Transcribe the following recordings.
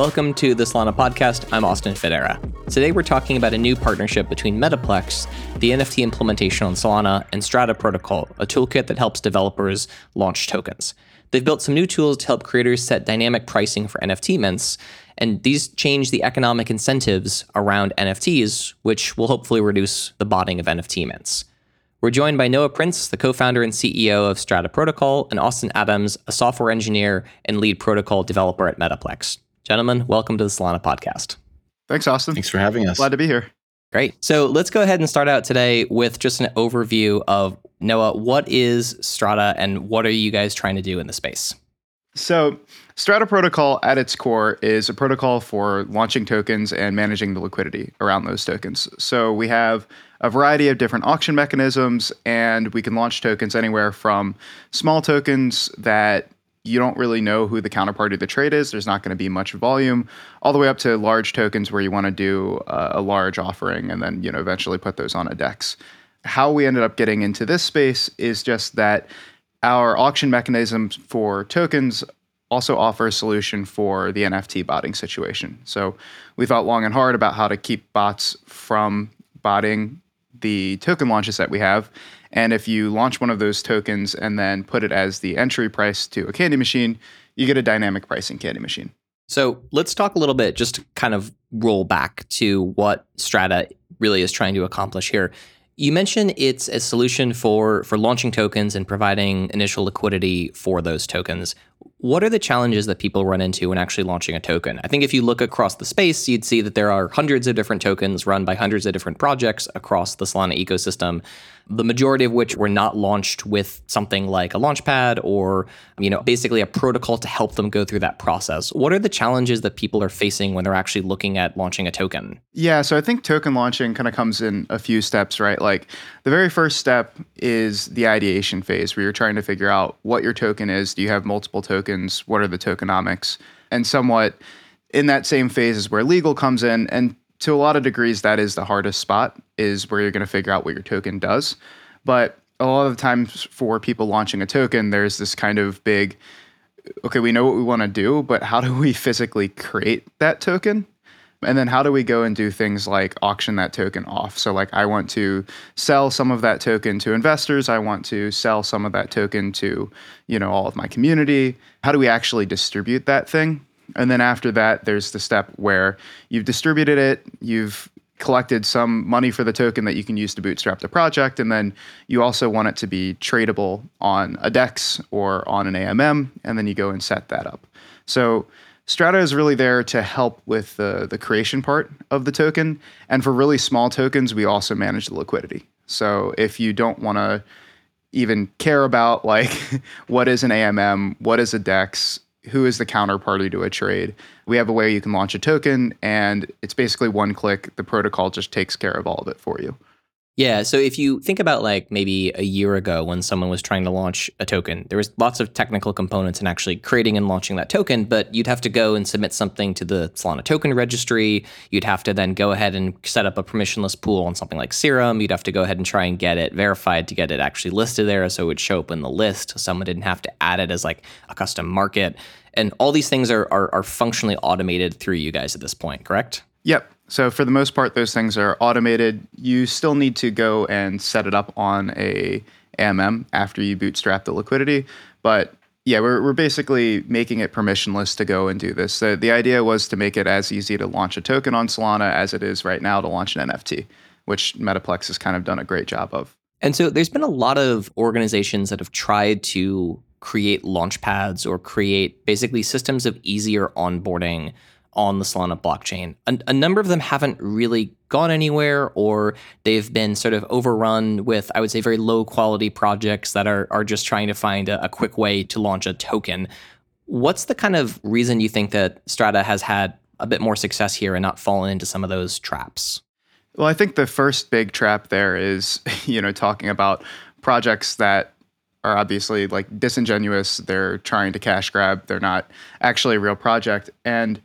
Welcome to the Solana podcast. I'm Austin Federa. Today we're talking about a new partnership between Metaplex, the NFT implementation on Solana, and Strata Protocol, a toolkit that helps developers launch tokens. They've built some new tools to help creators set dynamic pricing for NFT mints, and these change the economic incentives around NFTs, which will hopefully reduce the botting of NFT mints. We're joined by Noah Prince, the co founder and CEO of Strata Protocol, and Austin Adams, a software engineer and lead protocol developer at Metaplex. Gentlemen, welcome to the Solana podcast. Thanks, Austin. Thanks for having us. Glad to be here. Great. So let's go ahead and start out today with just an overview of Noah. What is Strata and what are you guys trying to do in the space? So, Strata Protocol at its core is a protocol for launching tokens and managing the liquidity around those tokens. So, we have a variety of different auction mechanisms, and we can launch tokens anywhere from small tokens that you don't really know who the counterparty of the trade is. There's not going to be much volume, all the way up to large tokens where you want to do a, a large offering and then you know eventually put those on a DEX. How we ended up getting into this space is just that our auction mechanisms for tokens also offer a solution for the NFT botting situation. So we thought long and hard about how to keep bots from botting the token launches that we have. And if you launch one of those tokens and then put it as the entry price to a candy machine, you get a dynamic pricing candy machine. So let's talk a little bit, just to kind of roll back to what Strata really is trying to accomplish here. You mentioned it's a solution for for launching tokens and providing initial liquidity for those tokens. What are the challenges that people run into when actually launching a token? I think if you look across the space, you'd see that there are hundreds of different tokens run by hundreds of different projects across the Solana ecosystem the majority of which were not launched with something like a launchpad or you know basically a protocol to help them go through that process. What are the challenges that people are facing when they're actually looking at launching a token? Yeah so i think token launching kind of comes in a few steps right? Like the very first step is the ideation phase where you're trying to figure out what your token is. Do you have multiple tokens? What are the tokenomics? And somewhat in that same phase is where legal comes in. And to a lot of degrees, that is the hardest spot, is where you're going to figure out what your token does. But a lot of times for people launching a token, there's this kind of big, okay, we know what we want to do, but how do we physically create that token? And then how do we go and do things like auction that token off? So, like, I want to sell some of that token to investors. I want to sell some of that token to, you know, all of my community. How do we actually distribute that thing? And then after that, there's the step where you've distributed it, you've collected some money for the token that you can use to bootstrap the project, and then you also want it to be tradable on a DEX or on an AMM, and then you go and set that up. So Strata is really there to help with the, the creation part of the token. And for really small tokens, we also manage the liquidity. So if you don't want to even care about like what is an AMM, what is a DEX, who is the counterparty to a trade. We have a way you can launch a token, and it's basically one click. The protocol just takes care of all of it for you. Yeah. So if you think about like maybe a year ago when someone was trying to launch a token, there was lots of technical components in actually creating and launching that token, but you'd have to go and submit something to the Solana token registry. You'd have to then go ahead and set up a permissionless pool on something like Serum. You'd have to go ahead and try and get it verified to get it actually listed there so it would show up in the list. Someone didn't have to add it as like a custom market. And all these things are, are, are functionally automated through you guys at this point, correct? Yep. So for the most part, those things are automated. You still need to go and set it up on a AMM after you bootstrap the liquidity. But yeah, we're, we're basically making it permissionless to go and do this. So the idea was to make it as easy to launch a token on Solana as it is right now to launch an NFT, which Metaplex has kind of done a great job of. And so there's been a lot of organizations that have tried to create launch pads or create basically systems of easier onboarding on the Solana blockchain. A, a, number of them haven't really gone anywhere, or they've been sort of overrun with, I would say, very low quality projects that are, are just trying to find a, a quick way to launch a token. What's the kind of reason you think that Strata has had a bit more success here and not fallen into some of those traps? Well, I think the first big trap there is, you know, talking about projects that are obviously like disingenuous. They're trying to cash grab. They're not actually a real project. And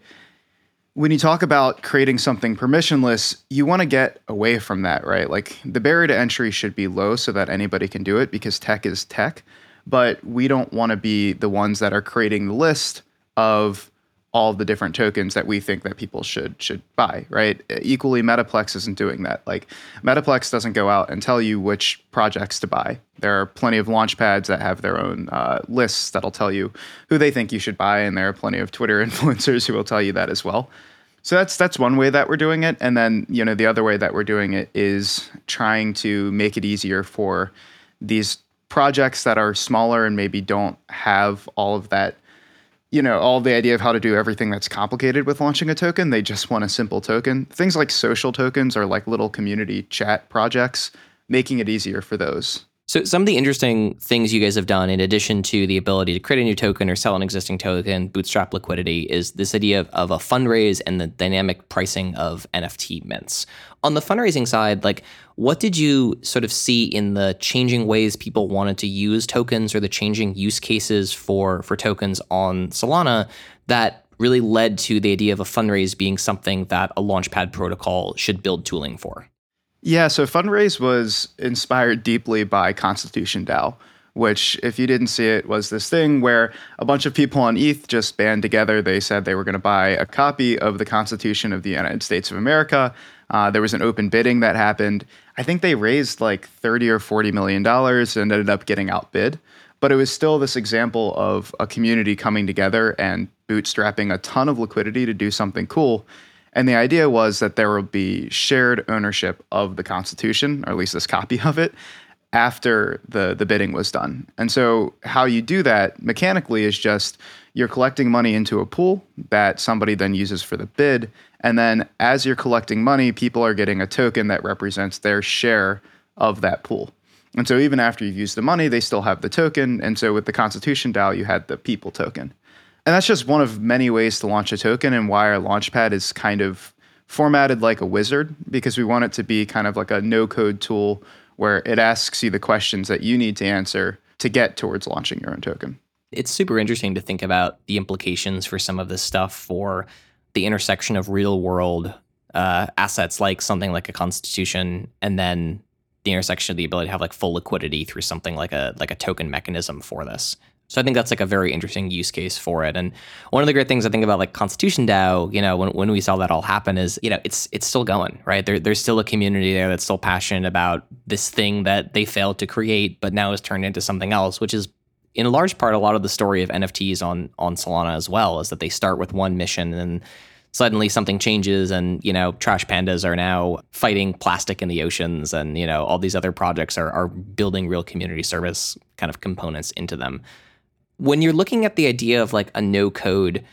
when you talk about creating something permissionless, you want to get away from that, right? Like the barrier to entry should be low so that anybody can do it because tech is tech. But we don't want to be the ones that are creating the list of all the different tokens that we think that people should should buy, right? Equally, Metaplex isn't doing that. Like Metaplex doesn't go out and tell you which projects to buy. There are plenty of launch pads that have their own uh, lists that'll tell you who they think you should buy, and there are plenty of Twitter influencers who will tell you that as well. So that's that's one way that we're doing it, and then you know the other way that we're doing it is trying to make it easier for these projects that are smaller and maybe don't have all of that you know, all the idea of how to do everything that's complicated with launching a token. They just want a simple token. Things like social tokens are like little community chat projects, making it easier for those. So, some of the interesting things you guys have done, in addition to the ability to create a new token or sell an existing token, bootstrap liquidity, is this idea of, of a fundraise and the dynamic pricing of NFT mints. On the fundraising side, like what did you sort of see in the changing ways people wanted to use tokens or the changing use cases for for tokens on Solana that really led to the idea of a fundraise being something that a launchpad protocol should build tooling for? Yeah, so Fundraise was inspired deeply by Constitution DAO, which, if you didn't see it, was this thing where a bunch of people on ETH just band together. They said they were going to buy a copy of the Constitution of the United States of America. Uh, there was an open bidding that happened. I think they raised like 30 or 40 million dollars and ended up getting outbid. But it was still this example of a community coming together and bootstrapping a ton of liquidity to do something cool. And the idea was that there would be shared ownership of the Constitution, or at least this copy of it, after the, the bidding was done. And so, how you do that mechanically is just you're collecting money into a pool that somebody then uses for the bid. And then, as you're collecting money, people are getting a token that represents their share of that pool. And so, even after you've used the money, they still have the token. And so, with the Constitution DAO, you had the people token. And that's just one of many ways to launch a token and why our launchpad is kind of formatted like a wizard because we want it to be kind of like a no code tool where it asks you the questions that you need to answer to get towards launching your own token. It's super interesting to think about the implications for some of this stuff for the intersection of real world uh, assets like something like a constitution and then the intersection of the ability to have like full liquidity through something like a like a token mechanism for this. So I think that's like a very interesting use case for it. And one of the great things I think about like Constitution DAO, you know, when, when we saw that all happen is, you know, it's it's still going, right? There, there's still a community there that's still passionate about this thing that they failed to create, but now has turned into something else, which is in large part a lot of the story of NFTs on on Solana as well, is that they start with one mission and suddenly something changes and you know trash pandas are now fighting plastic in the oceans and you know all these other projects are, are building real community service kind of components into them when you're looking at the idea of like a no code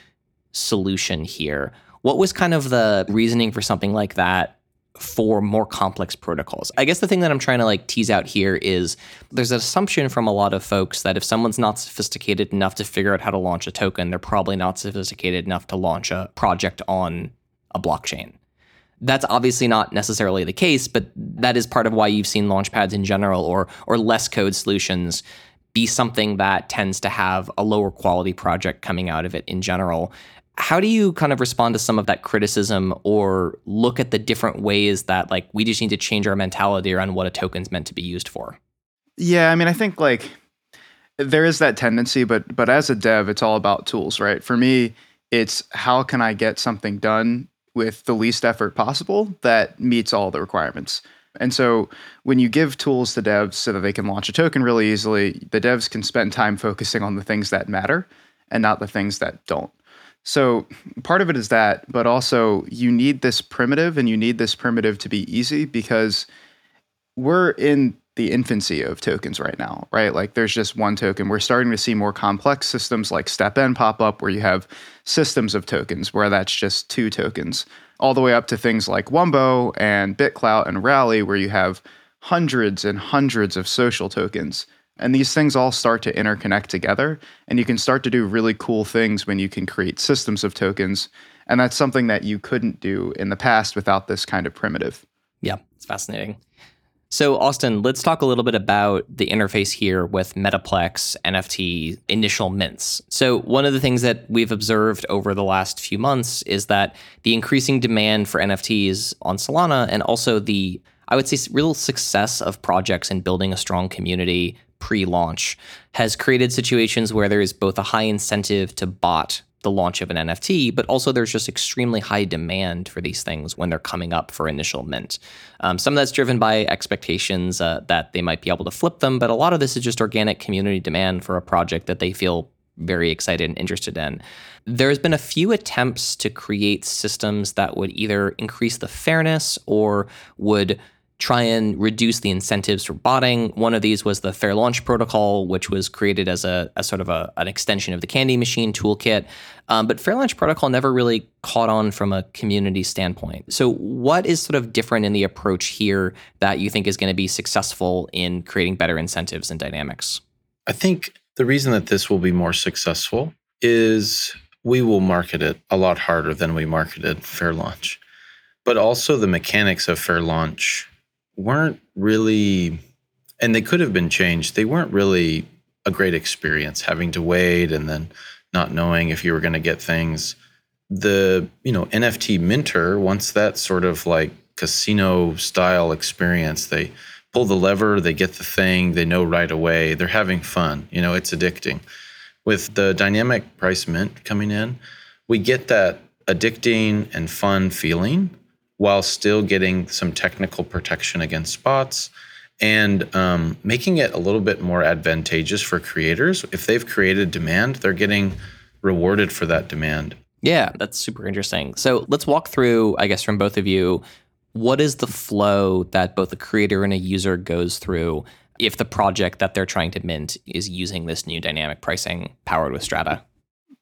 solution here, what was kind of the reasoning for something like that for more complex protocols? I guess the thing that I'm trying to like tease out here is there's an assumption from a lot of folks that if someone's not sophisticated enough to figure out how to launch a token, they're probably not sophisticated enough to launch a project on a blockchain. That's obviously not necessarily the case, but that is part of why you've seen launchpads in general or or less code solutions be something that tends to have a lower quality project coming out of it in general. How do you kind of respond to some of that criticism or look at the different ways that like we just need to change our mentality around what a token's meant to be used for? Yeah, I mean, I think like there is that tendency, but but as a dev, it's all about tools, right? For me, it's how can I get something done with the least effort possible that meets all the requirements. And so when you give tools to devs so that they can launch a token really easily, the devs can spend time focusing on the things that matter and not the things that don't. So part of it is that, but also you need this primitive and you need this primitive to be easy because we're in the infancy of tokens right now, right? Like there's just one token. We're starting to see more complex systems like StepN pop up where you have systems of tokens where that's just two tokens all the way up to things like Wumbo and BitClout and Rally, where you have hundreds and hundreds of social tokens. And these things all start to interconnect together. And you can start to do really cool things when you can create systems of tokens. And that's something that you couldn't do in the past without this kind of primitive. Yeah, it's fascinating. So, Austin, let's talk a little bit about the interface here with Metaplex NFT initial mints. So, one of the things that we've observed over the last few months is that the increasing demand for NFTs on Solana and also the, I would say, real success of projects in building a strong community pre launch has created situations where there is both a high incentive to bot the launch of an NFT, but also there's just extremely high demand for these things when they're coming up for initial mint. Um, some of that's driven by expectations uh, that they might be able to flip them, but a lot of this is just organic community demand for a project that they feel very excited and interested in. There's been a few attempts to create systems that would either increase the fairness or would try and reduce the incentives for botting. One of these was the Fair Launch Protocol, which was created as a as sort of a, an extension of the Candy Machine toolkit. Um, but Fair Launch Protocol never really caught on from a community standpoint. So, what is sort of different in the approach here that you think is going to be successful in creating better incentives and dynamics? I think the reason that this will be more successful is we will market it a lot harder than we marketed Fair Launch. But also the mechanics of Fair Launch weren't really, and they could have been changed. They weren't really a great experience having to wait and then not knowing if you were going to get things. The, you know, NFT minter, once that sort of like casino style experience, they pull the lever, they get the thing, they know right away, they're having fun. You know, it's addicting. With the dynamic price mint coming in, we get that addicting and fun feeling while still getting some technical protection against bots and um, making it a little bit more advantageous for creators. If they've created demand, they're getting rewarded for that demand. Yeah, that's super interesting. So let's walk through, I guess, from both of you, what is the flow that both a creator and a user goes through if the project that they're trying to mint is using this new dynamic pricing powered with Strata?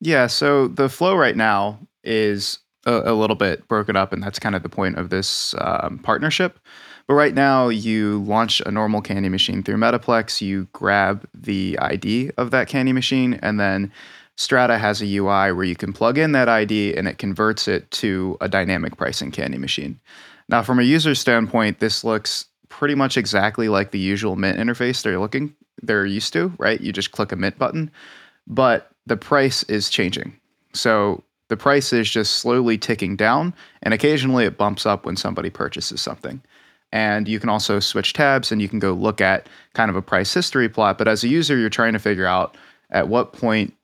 Yeah, so the flow right now is a, a, little bit broken up, and that's kind of the point of this um, partnership. But right now, you launch a normal candy machine through Metaplex. You grab the ID of that candy machine, and then Strata has a UI where you can plug in that ID and it converts it to a dynamic pricing candy machine. Now, from a user standpoint, this looks pretty much exactly like the usual Mint interface they're looking they're used to, right? You just click a Mint button, but the price is changing. So the price is just slowly ticking down, and occasionally it bumps up when somebody purchases something. And you can also switch tabs and you can go look at kind of a price history plot. But as a user, you're trying to figure out at what point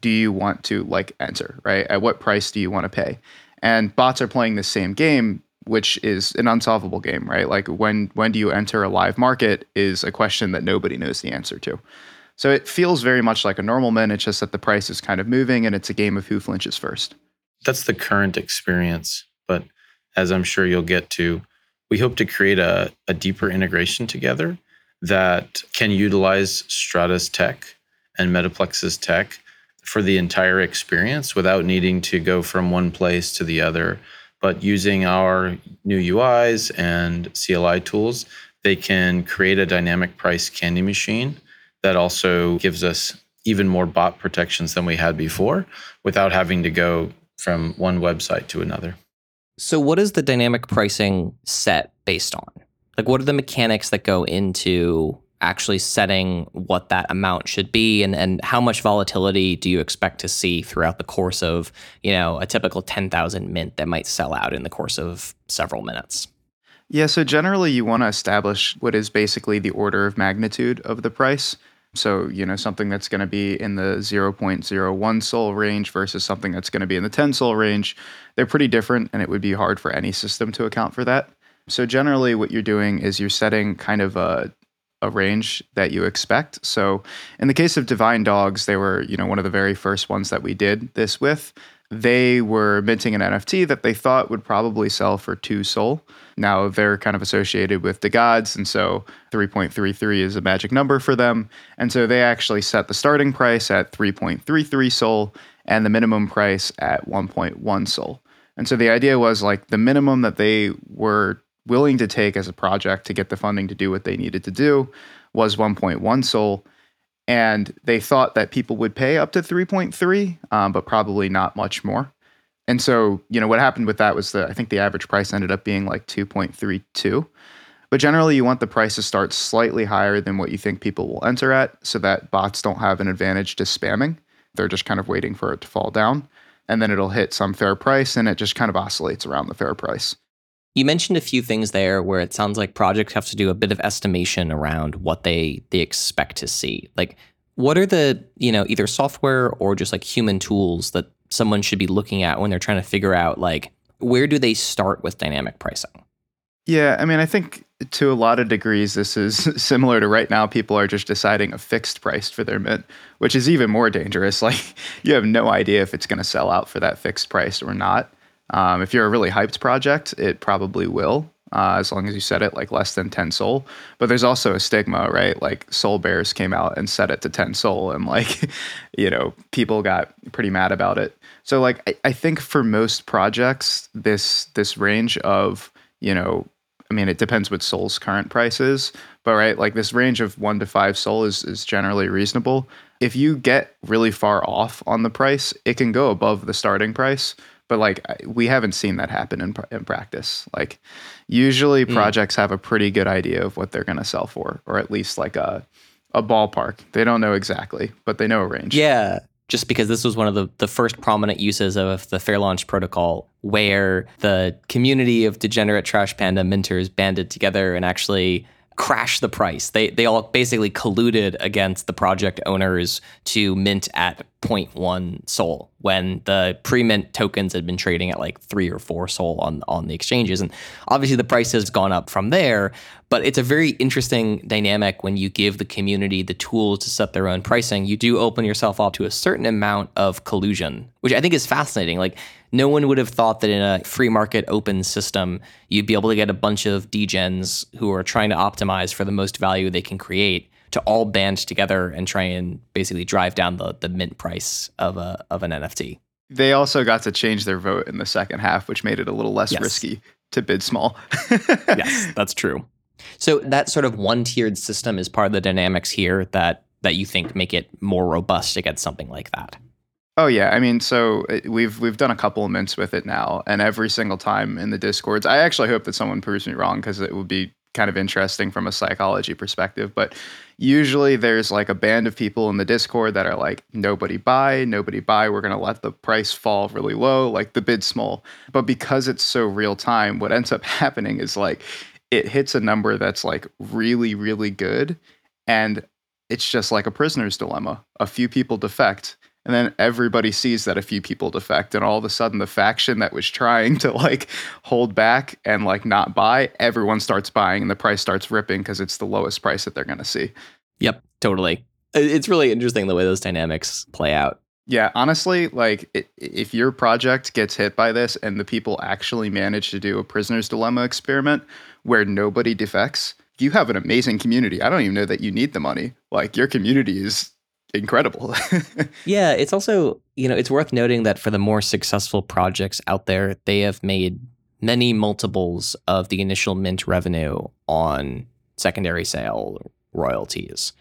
do you want to like enter, right? At what price do you want to pay? And bots are playing the same game, which is an unsolvable game, right? Like when when do you enter a live market is a question that nobody knows the answer to. So it feels very much like a normal mint. It's just that the price is kind of moving and it's a game of who flinches first. That's the current experience. But as I'm sure you'll get to, we hope to create a, a deeper integration together that can utilize Strata's tech and Metaplex's tech for the entire experience without needing to go from one place to the other. But using our new UIs and CLI tools, they can create a dynamic price candy machine that also gives us even more bot protections than we had before without having to go from one website to another. So, what is the dynamic pricing set based on? Like, what are the mechanics that go into actually setting what that amount should be and, and how much volatility do you expect to see throughout the course of you know a typical 10,000 mint that might sell out in the course of several minutes yeah so generally you want to establish what is basically the order of magnitude of the price so, you know, something that's going to be in the 0.01 sol range versus something that's going to be in the 10 sol range, they're pretty different and it would be hard for any system to account for that. So, generally, what you're doing is you're setting kind of a, a range that you expect. So, in the case of Divine Dogs, they were, you know, one of the very first ones that we did this with they were minting an NFT that they thought would probably sell for two SOL. Now they're kind of associated with the gods, and so 3.33 is a magic number for them. And so they actually set the starting price at 3.33 SOL and the minimum price at 1.1 SOL. And so the idea was like the minimum that they were willing to take as a project to get the funding to do what they needed to do was 1.1 Sol and they thought that people would pay up to 3.3 um, but probably not much more. And so you know what happened with that was that i think the average price ended up being like 2.32 but generally you want the price to start slightly higher than what you think people will enter at so that bots don't have an advantage to spamming. They're just kind of waiting for it to fall down and then it'll hit some fair price and it just kind of oscillates around the fair price you mentioned a few things there where it sounds like projects have to do a bit of estimation around what they they expect to see. Like what are the, you know, either software or just like human tools that someone should be looking at when they're trying to figure out like where do they start with dynamic pricing? Yeah, I mean, I think to a lot of degrees, this is similar to right now. People are just deciding a fixed price for their mint, which is even more dangerous. Like, you have no idea if it's going to sell out for that fixed price or not. Um, if you're a really hyped project, it probably will, uh, as long as you set it like less than 10 SOL. But there's also a stigma, right? Like, Soul Bears came out and set it to 10 SOL, and like, you know, people got pretty mad about it. So, like, I, I think for most projects, this this range of you know I mean, it depends what SOL's current price is, but right, like this range of one to five SOL is, is generally reasonable. If you get really far off on the price, it can go above the starting price. But like we haven't seen that happen in, in practice. Like usually mm. projects have a pretty good idea of what they're going to sell for, or at least like a a ballpark. They don't know exactly, but they know a range. Yeah just because this was one of the, the first prominent uses of the fair launch protocol where the community of degenerate trash panda minters banded together and actually crashed the price. They they all basically colluded against the project owners to mint at 0.1 SOL when the pre-mint tokens had been trading at like three or four SOL on on the exchanges. And obviously the price has gone up from there, but it's a very interesting dynamic when you give the community the tools to set their own pricing. You do open yourself up to a certain amount of collusion, which I think is fascinating. Like no one would have thought that in a free market open system you'd be able to get a bunch of degens who are trying to optimize for the most value they can create to all band together and try and basically drive down the the mint price of a of an NFT. They also got to change their vote in the second half, which made it a little less yes. risky to bid small. yes, that's true. So that sort of one-tiered system is part of the dynamics here that that you think make it more robust against something like that. Oh yeah, I mean, so uh, we've we've done a couple of mints with it now, and every single time in the discords, I actually hope that someone proves me wrong because it would be kind of interesting from a psychology perspective. But usually there's like a band of people in the Discord that are like, nobody buy, nobody buy. We're going to let the price fall really low, like the bid small. But because it's so real time, what ends up happening is like it hits a number that's like really, really good. And it's just like a prisoner's dilemma. A few people defect and then everybody sees that a few people defect and all of a sudden the faction that was trying to like hold back and like not buy everyone starts buying and the price starts ripping because it's the lowest price that they're going to see. Yep totally. It's really interesting the way those dynamics play out. Yeah honestly like it, if your project gets hit by this and the people actually manage to do a prisoner's dilemma experiment where nobody defects you have an amazing community. I don't even know that you need the money. Like your community is incredible. yeah, it's also, you know, it's worth noting that for the more successful projects out there, they have made many multiples of the initial mint revenue on secondary sale royalties.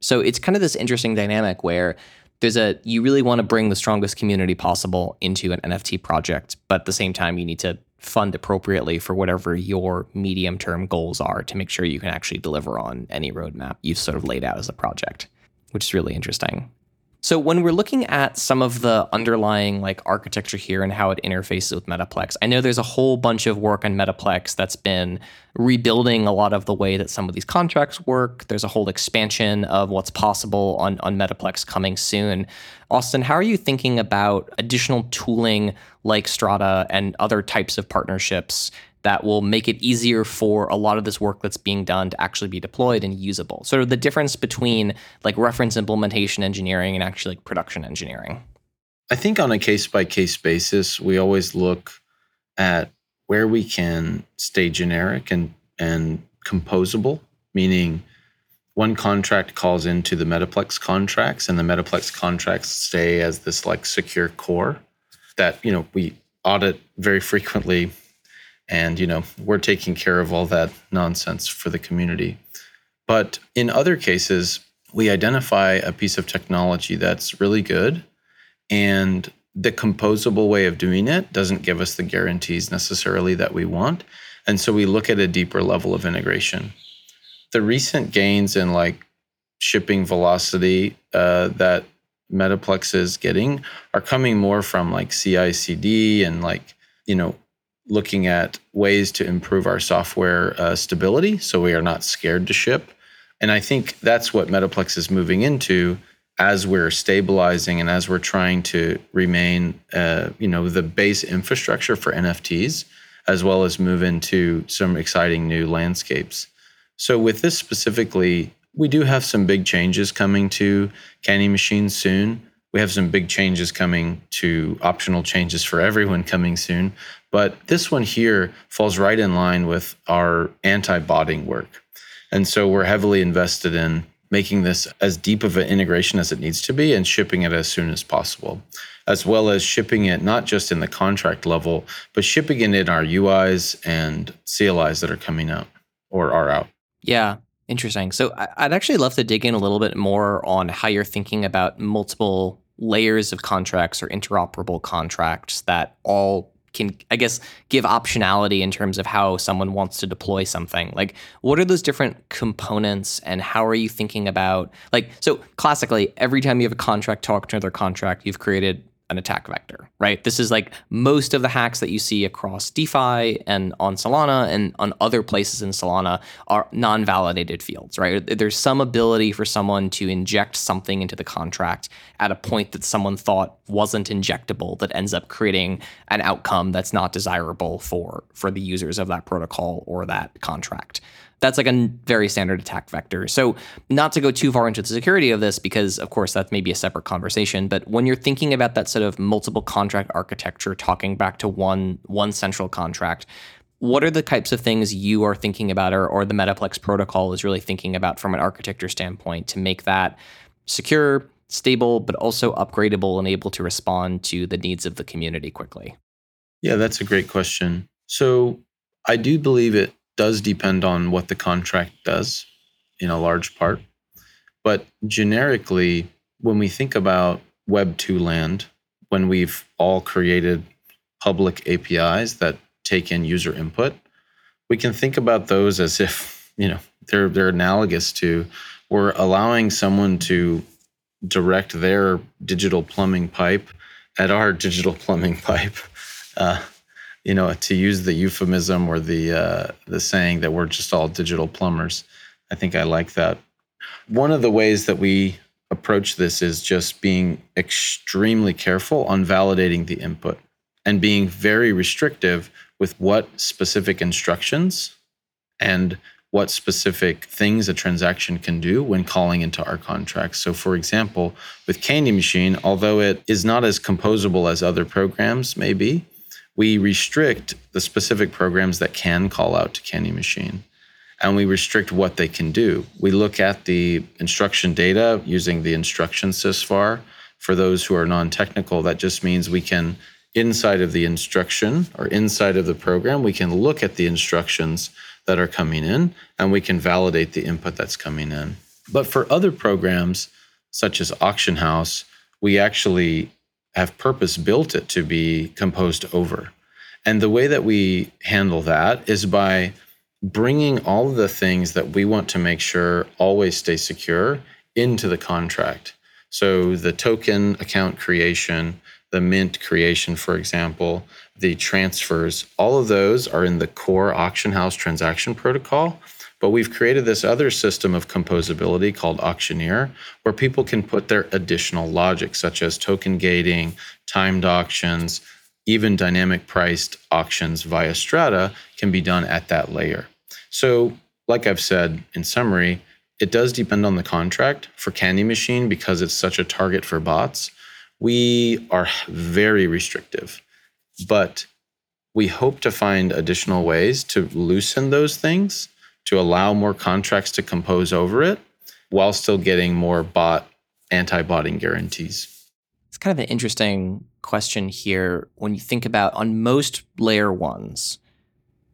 So it's kind of this interesting dynamic where there's a you really want to bring the strongest community possible into an NFT project, but at the same time you need to fund appropriately for whatever your medium term goals are to make sure you can actually deliver on any roadmap you've sort of laid out as a project which is really interesting. So when we're looking at some of the underlying like architecture here and how it interfaces with Metaplex, I know there's a whole bunch of work on Metaplex that's been rebuilding a lot of the way that some of these contracts work. There's a whole expansion of what's possible on, on Metaplex coming soon. Austin, how are you thinking about additional tooling like Strata and other types of partnerships that will make it easier for a lot of this work that's being done to actually be deployed and usable. Sort of the difference between like reference implementation engineering and actually like production engineering. I think on a case by case basis, we always look at where we can stay generic and and composable, meaning one contract calls into the Metaplex contracts and the Metaplex contracts stay as this like secure core that, you know, we audit very frequently and you know we're taking care of all that nonsense for the community. But in other cases we identify a piece of technology that's really good and the composable way of doing it doesn't give us the guarantees necessarily that we want. And so we look at a deeper level of integration. The recent gains in like shipping velocity uh, that metaplex is getting are coming more from like CI/CD and like you know looking at ways to improve our software uh, stability so we are not scared to ship. And I think that's what Metaplex is moving into as we're stabilizing and as we're trying to remain, uh, you know, the base infrastructure for NFTs, as well as move into some exciting new landscapes. So with this specifically, we do have some big changes coming to Candy Machine soon. We have some big changes coming to optional changes for everyone coming soon. But this one here falls right in line with our anti botting work. And so we're heavily invested in making this as deep of an integration as it needs to be and shipping it as soon as possible, as well as shipping it not just in the contract level, but shipping it in our UIs and CLIs that are coming out or are out. Yeah. Interesting. So I'd actually love to dig in a little bit more on how you're thinking about multiple layers of contracts or interoperable contracts that all can I guess give optionality in terms of how someone wants to deploy something. Like what are those different components and how are you thinking about like so classically every time you have a contract talk to another contract you've created an attack vector, right? This is like most of the hacks that you see across DeFi and on Solana and on other places in Solana are non validated fields, right? There's some ability for someone to inject something into the contract at a point that someone thought wasn't injectable that ends up creating an outcome that's not desirable for, for the users of that protocol or that contract. That's like a very standard attack vector. So, not to go too far into the security of this, because of course that's maybe a separate conversation. But when you're thinking about that sort of multiple contract architecture, talking back to one one central contract, what are the types of things you are thinking about, or, or the Metaplex protocol is really thinking about from an architecture standpoint to make that secure, stable, but also upgradable and able to respond to the needs of the community quickly? Yeah, that's a great question. So I do believe it does depend on what the contract does in a large part. But generically, when we think about Web 2 land, when we've all created public APIs that take in user input, we can think about those as if, you know, they're they're analogous to we're allowing someone to direct their digital plumbing pipe at our digital plumbing pipe. Uh, you know, to use the euphemism or the uh, the saying that we're just all digital plumbers. I think I like that. One of the ways that we approach this is just being extremely careful on validating the input and being very restrictive with what specific instructions and what specific things a transaction can do when calling into our contracts. So, for example, with Candy Machine, although it is not as composable as other programs may be, we restrict the specific programs that can call out to Candy Machine and we restrict what they can do. We look at the instruction data using the instruction sysvar. For those who are non technical, that just means we can, inside of the instruction or inside of the program, we can look at the instructions that are coming in and we can validate the input that's coming in. But for other programs, such as Auction House, we actually have purpose built it to be composed over. And the way that we handle that is by bringing all of the things that we want to make sure always stay secure into the contract. So the token account creation, the mint creation, for example, the transfers, all of those are in the core auction house transaction protocol. But we've created this other system of composability called Auctioneer, where people can put their additional logic, such as token gating, timed auctions, even dynamic priced auctions via Strata can be done at that layer. So, like I've said in summary, it does depend on the contract. For Candy Machine, because it's such a target for bots, we are very restrictive. But we hope to find additional ways to loosen those things to allow more contracts to compose over it while still getting more bot anti-botting guarantees. It's kind of an interesting question here when you think about on most layer ones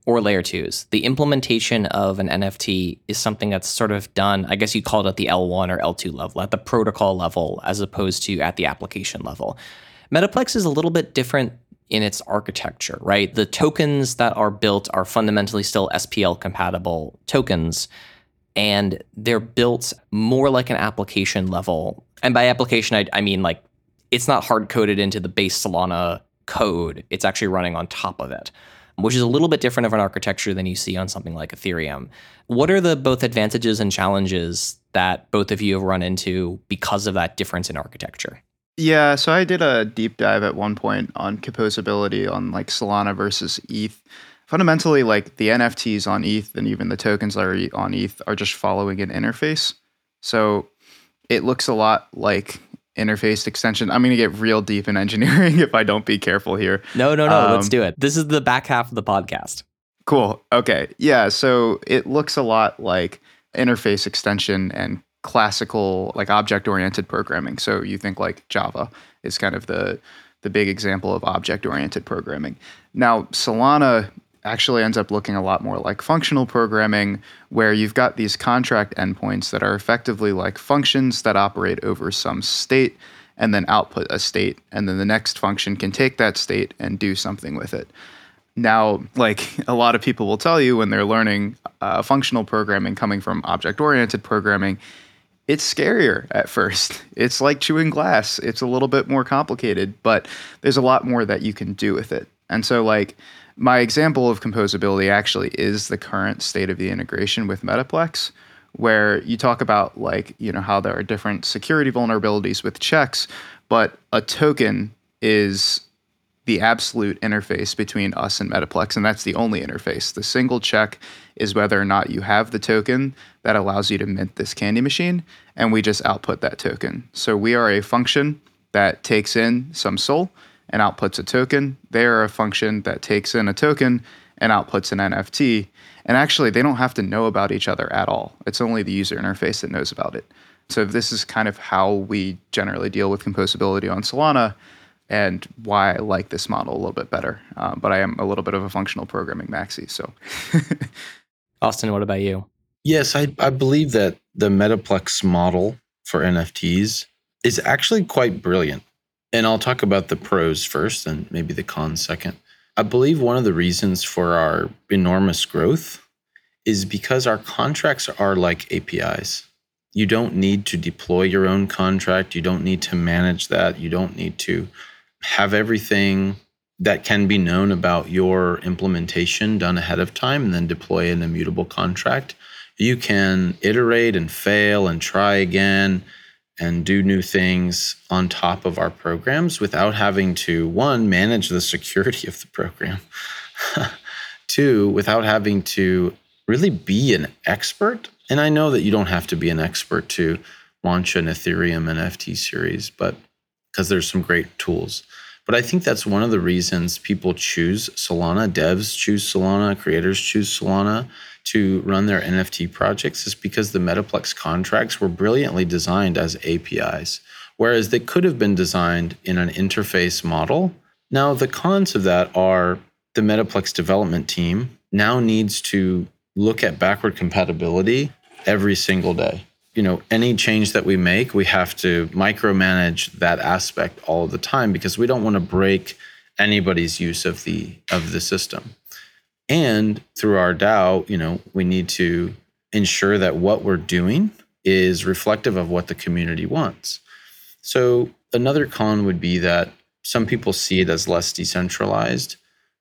or layer twos, the implementation of an NFT is something that's sort of done, I guess you'd call it at the L1 or L2 level, at the protocol level, as opposed to at the application level. Metaplex is a little bit different in its architecture, right? The tokens that are built are fundamentally still SPL compatible tokens, and they're built more like an application level. And by application, I, I mean like it's not hard coded into the base Solana code, it's actually running on top of it. Which is a little bit different of an architecture than you see on something like Ethereum. What are the both advantages and challenges that both of you have run into because of that difference in architecture? Yeah, so I did a deep dive at one point on composability on like Solana versus ETH. Fundamentally, like the NFTs on ETH and even the tokens that are on ETH are just following an interface. So it looks a lot like interface extension. I'm going to get real deep in engineering if I don't be careful here. No, no, no. Um, let's do it. This is the back half of the podcast. Cool. Okay. Yeah. So it looks a lot like interface extension and classical like object oriented programming. So you think like Java is kind of the the big example of object oriented programming. Now Solana actually ends up looking a lot more like functional programming where you've got these contract endpoints that are effectively like functions that operate over some state and then output a state and then the next function can take that state and do something with it. Now, like a lot of people will tell you when they're learning uh, functional programming coming from object oriented programming, it's scarier at first. It's like chewing glass. It's a little bit more complicated, but there's a lot more that you can do with it. And so, like, my example of composability actually is the current state of the integration with Metaplex, where you talk about, like, you know, how there are different security vulnerabilities with checks, but a token is the absolute interface between us and Metaplex, and that's the only interface. The single check is whether or not you have the token that allows you to mint this candy machine, and we just output that token. So we are a function that takes in some SOL and outputs a token. They are a function that takes in a token and outputs an NFT. And actually, they don't have to know about each other at all. It's only the user interface that knows about it. So this is kind of how we generally deal with composability on Solana and why I like this model a little bit better. Uh, but I am a little bit of a functional programming maxi. So, Austin, what about you? Yes, I, I believe that the Metaplex model for NFTs is actually quite brilliant. And I'll talk about the pros first and maybe the cons second. I believe one of the reasons for our enormous growth is because our contracts are like APIs. You don't need to deploy your own contract. You don't need to manage that. You don't need to have everything that can be known about your implementation done ahead of time and then deploy an immutable contract. You can iterate and fail and try again and do new things on top of our programs without having to, one, manage the security of the program, two, without having to really be an expert. And I know that you don't have to be an expert to launch an Ethereum NFT series, but because there's some great tools. But I think that's one of the reasons people choose Solana, devs choose Solana, creators choose Solana to run their NFT projects is because the Metaplex contracts were brilliantly designed as APIs, whereas they could have been designed in an interface model. Now, the cons of that are the Metaplex development team now needs to look at backward compatibility every single day you know any change that we make we have to micromanage that aspect all the time because we don't want to break anybody's use of the of the system. And through our dao you know we need to ensure that what we're doing is reflective of what the community wants. So another con would be that some people see it as less decentralized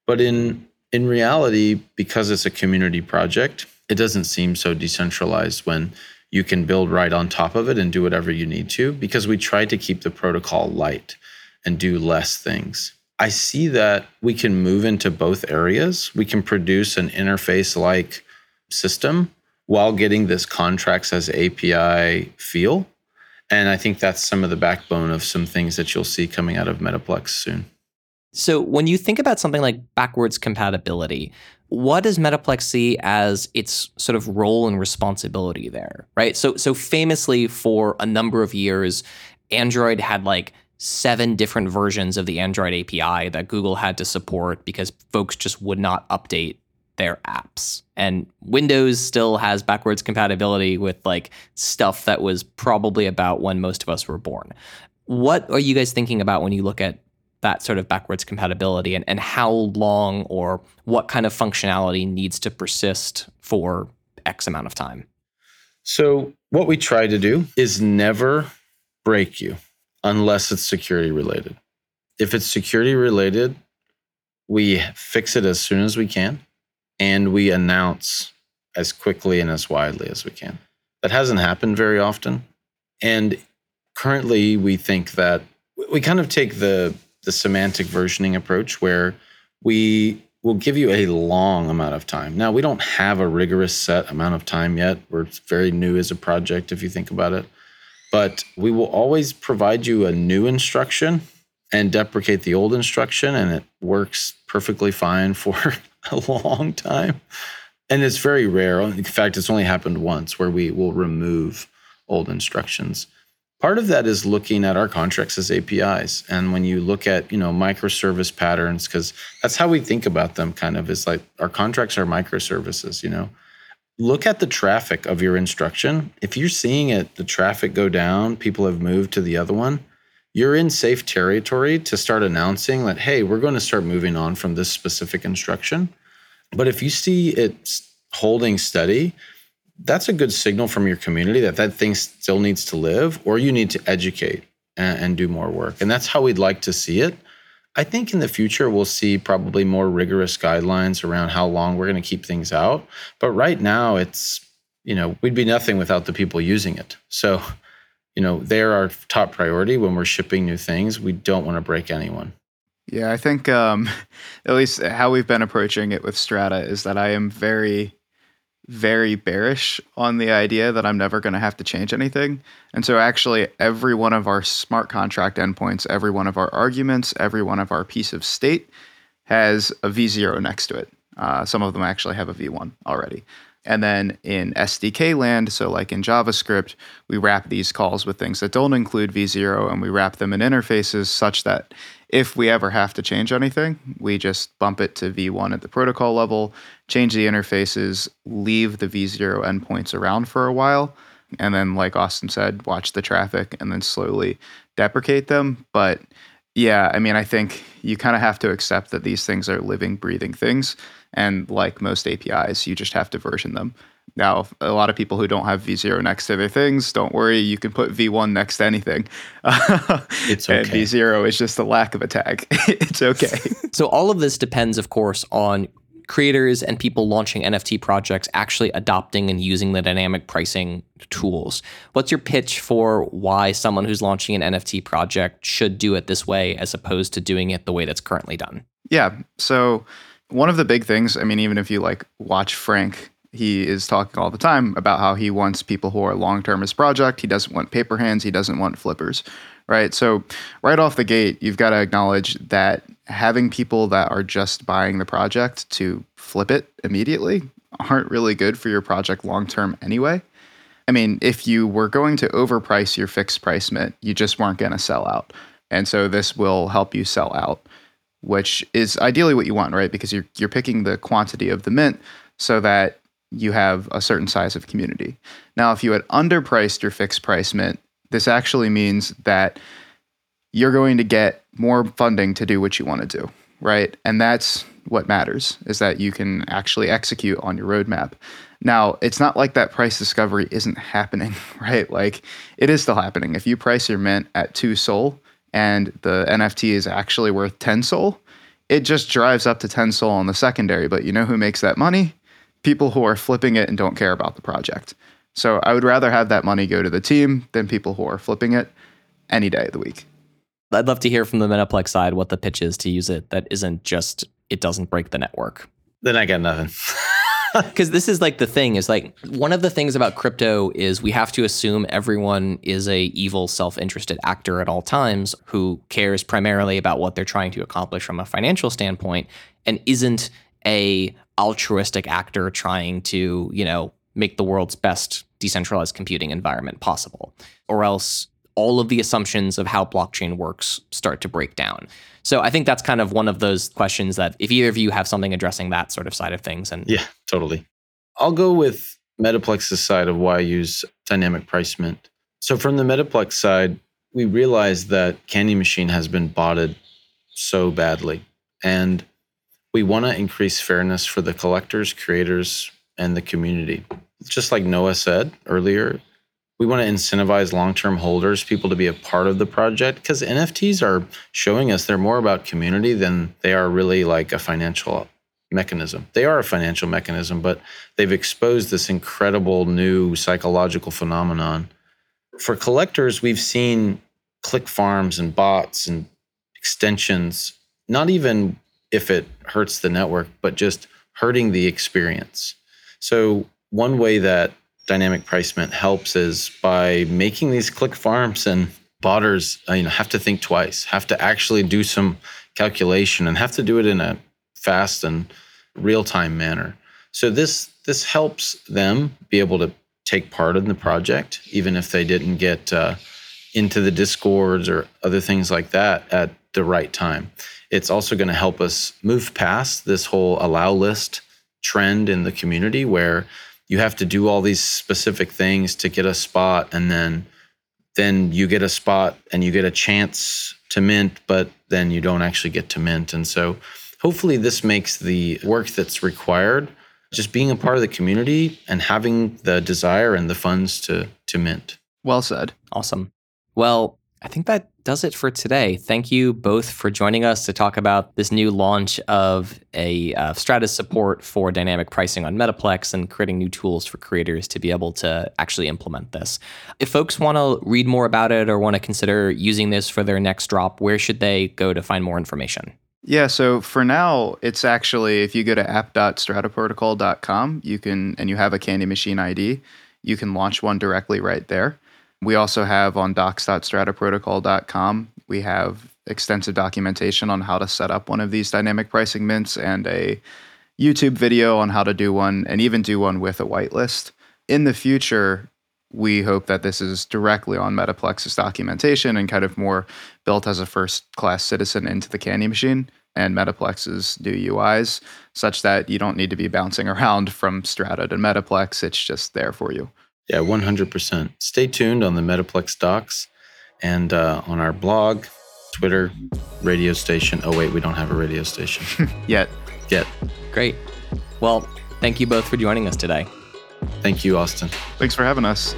but in in reality because it's a community project it doesn't seem so decentralized when you can build right on top of it and do whatever you need to because we try to keep the protocol light and do less things. I see that we can move into both areas. We can produce an interface like system while getting this contracts as API feel. And I think that's some of the backbone of some things that you'll see coming out of Metaplex soon. So, when you think about something like backwards compatibility, what does Metaplex see as its sort of role and responsibility there, right? So, so famously, for a number of years, Android had like seven different versions of the Android API that Google had to support because folks just would not update their apps. And Windows still has backwards compatibility with like stuff that was probably about when most of us were born. What are you guys thinking about when you look at that sort of backwards compatibility and, and how long or what kind of functionality needs to persist for X amount of time? So, what we try to do is never break you unless it's security related. If it's security related, we fix it as soon as we can and we announce as quickly and as widely as we can. That hasn't happened very often. And currently we think that we kind of take the the semantic versioning approach where we will give you a long amount of time. Now, we don't have a rigorous set amount of time yet. We're very new as a project if you think about it. But we will always provide you a new instruction and deprecate the old instruction and it works perfectly fine for a long time. And it's very rare. In fact, it's only happened once where we will remove old instructions. Part of that is looking at our contracts as APIs. And when you look at, you know, microservice patterns, because that's how we think about them kind of is like our contracts are microservices, you know. Look at the traffic of your instruction. If you're seeing it, the traffic go down, people have moved to the other one, you're in safe territory to start announcing that, hey, we're going to start moving on from this specific instruction. But if you see it holding steady, that's a good signal from your community that that thing still needs to live, or you need to educate and, and do more work. And that's how we'd like to see it. I think in the future, we'll see probably more rigorous guidelines around how long we're going to keep things out. But right now, it's, you know, we'd be nothing without the people using it. So, you know, they're our top priority when we're shipping new things. We don't want to break anyone. Yeah, I think um, at least how we've been approaching it with Strata is that I am very very bearish on the idea that I'm never going to have to change anything. And so, actually, every one of our smart contract endpoints, every one of our arguments, every one of our piece of state has a V0 next to it. Uh, some of them actually have a V1 already. And then in SDK land, so like in JavaScript, we wrap these calls with things that don't include V0 and we wrap them in interfaces such that if we ever have to change anything, we just bump it to V1 at the protocol level, change the interfaces, leave the V0 endpoints around for a while, and then, like Austin said, watch the traffic and then slowly deprecate them. But yeah, I mean, I think you kind of have to accept that these things are living, breathing things. And like most APIs, you just have to version them. Now, a lot of people who don't have V0 next to their things, don't worry, you can put V1 next to anything. it's okay. And V0 is just a lack of a tag. it's okay. So, all of this depends, of course, on creators and people launching NFT projects actually adopting and using the dynamic pricing tools. What's your pitch for why someone who's launching an NFT project should do it this way as opposed to doing it the way that's currently done? Yeah. So, one of the big things, I mean, even if you like watch Frank, he is talking all the time about how he wants people who are long term his project. He doesn't want paper hands. He doesn't want flippers, right? So, right off the gate, you've got to acknowledge that having people that are just buying the project to flip it immediately aren't really good for your project long term anyway. I mean, if you were going to overprice your fixed price mint, you just weren't going to sell out. And so, this will help you sell out which is ideally what you want, right? Because you're you're picking the quantity of the mint so that you have a certain size of community. Now, if you had underpriced your fixed price mint, this actually means that you're going to get more funding to do what you want to do, right? And that's what matters is that you can actually execute on your roadmap. Now, it's not like that price discovery isn't happening, right? Like it is still happening. If you price your mint at 2 SOL, and the NFT is actually worth 10 SOL, it just drives up to 10 SOL on the secondary. But you know who makes that money? People who are flipping it and don't care about the project. So I would rather have that money go to the team than people who are flipping it any day of the week. I'd love to hear from the Metaplex side what the pitch is to use it that isn't just it doesn't break the network. Then I got nothing. because this is like the thing is like one of the things about crypto is we have to assume everyone is a evil self-interested actor at all times who cares primarily about what they're trying to accomplish from a financial standpoint and isn't a altruistic actor trying to you know make the world's best decentralized computing environment possible or else all of the assumptions of how blockchain works start to break down. So I think that's kind of one of those questions that if either of you have something addressing that sort of side of things and Yeah, totally. I'll go with Metaplex's side of why I use dynamic price mint. So from the Metaplex side, we realized that Candy Machine has been botted so badly. And we want to increase fairness for the collectors, creators, and the community. Just like Noah said earlier, we want to incentivize long-term holders people to be a part of the project because nfts are showing us they're more about community than they are really like a financial mechanism. They are a financial mechanism, but they've exposed this incredible new psychological phenomenon. For collectors, we've seen click farms and bots and extensions, not even if it hurts the network, but just hurting the experience. So, one way that dynamic price mint helps is by making these click farms and botters uh, you know have to think twice have to actually do some calculation and have to do it in a fast and real-time manner so this this helps them be able to take part in the project even if they didn't get uh, into the discords or other things like that at the right time. It's also going to help us move past this whole allow list trend in the community where you have to do all these specific things to get a spot and then then you get a spot and you get a chance to mint but then you don't actually get to mint. And so hopefully this makes the work that's required just being a part of the community and having the desire and the funds to to mint. Well said. Awesome. Well I think that does it for today. Thank you both for joining us to talk about this new launch of a uh, Strata's support for dynamic pricing on Metaplex and creating new tools for creators to be able to actually implement this. If folks want to read more about it or want to consider using this for their next drop, where should they go to find more information? Yeah, so for now, it's actually if you go to app.strataprotocol.com, you can and you have a Candy Machine ID, you can launch one directly right there. We also have on docs.strataprotocol.com, we have extensive documentation on how to set up one of these dynamic pricing mints and a YouTube video on how to do one and even do one with a whitelist. In the future, we hope that this is directly on Metaplex's documentation and kind of more built as a first class citizen into the candy machine and Metaplex's new UIs, such that you don't need to be bouncing around from Strata to Metaplex. It's just there for you. Yeah, 100%. Stay tuned on the Metaplex docs and uh, on our blog, Twitter, radio station. Oh, wait, we don't have a radio station yet. Yet. Great. Well, thank you both for joining us today. Thank you, Austin. Thanks for having us.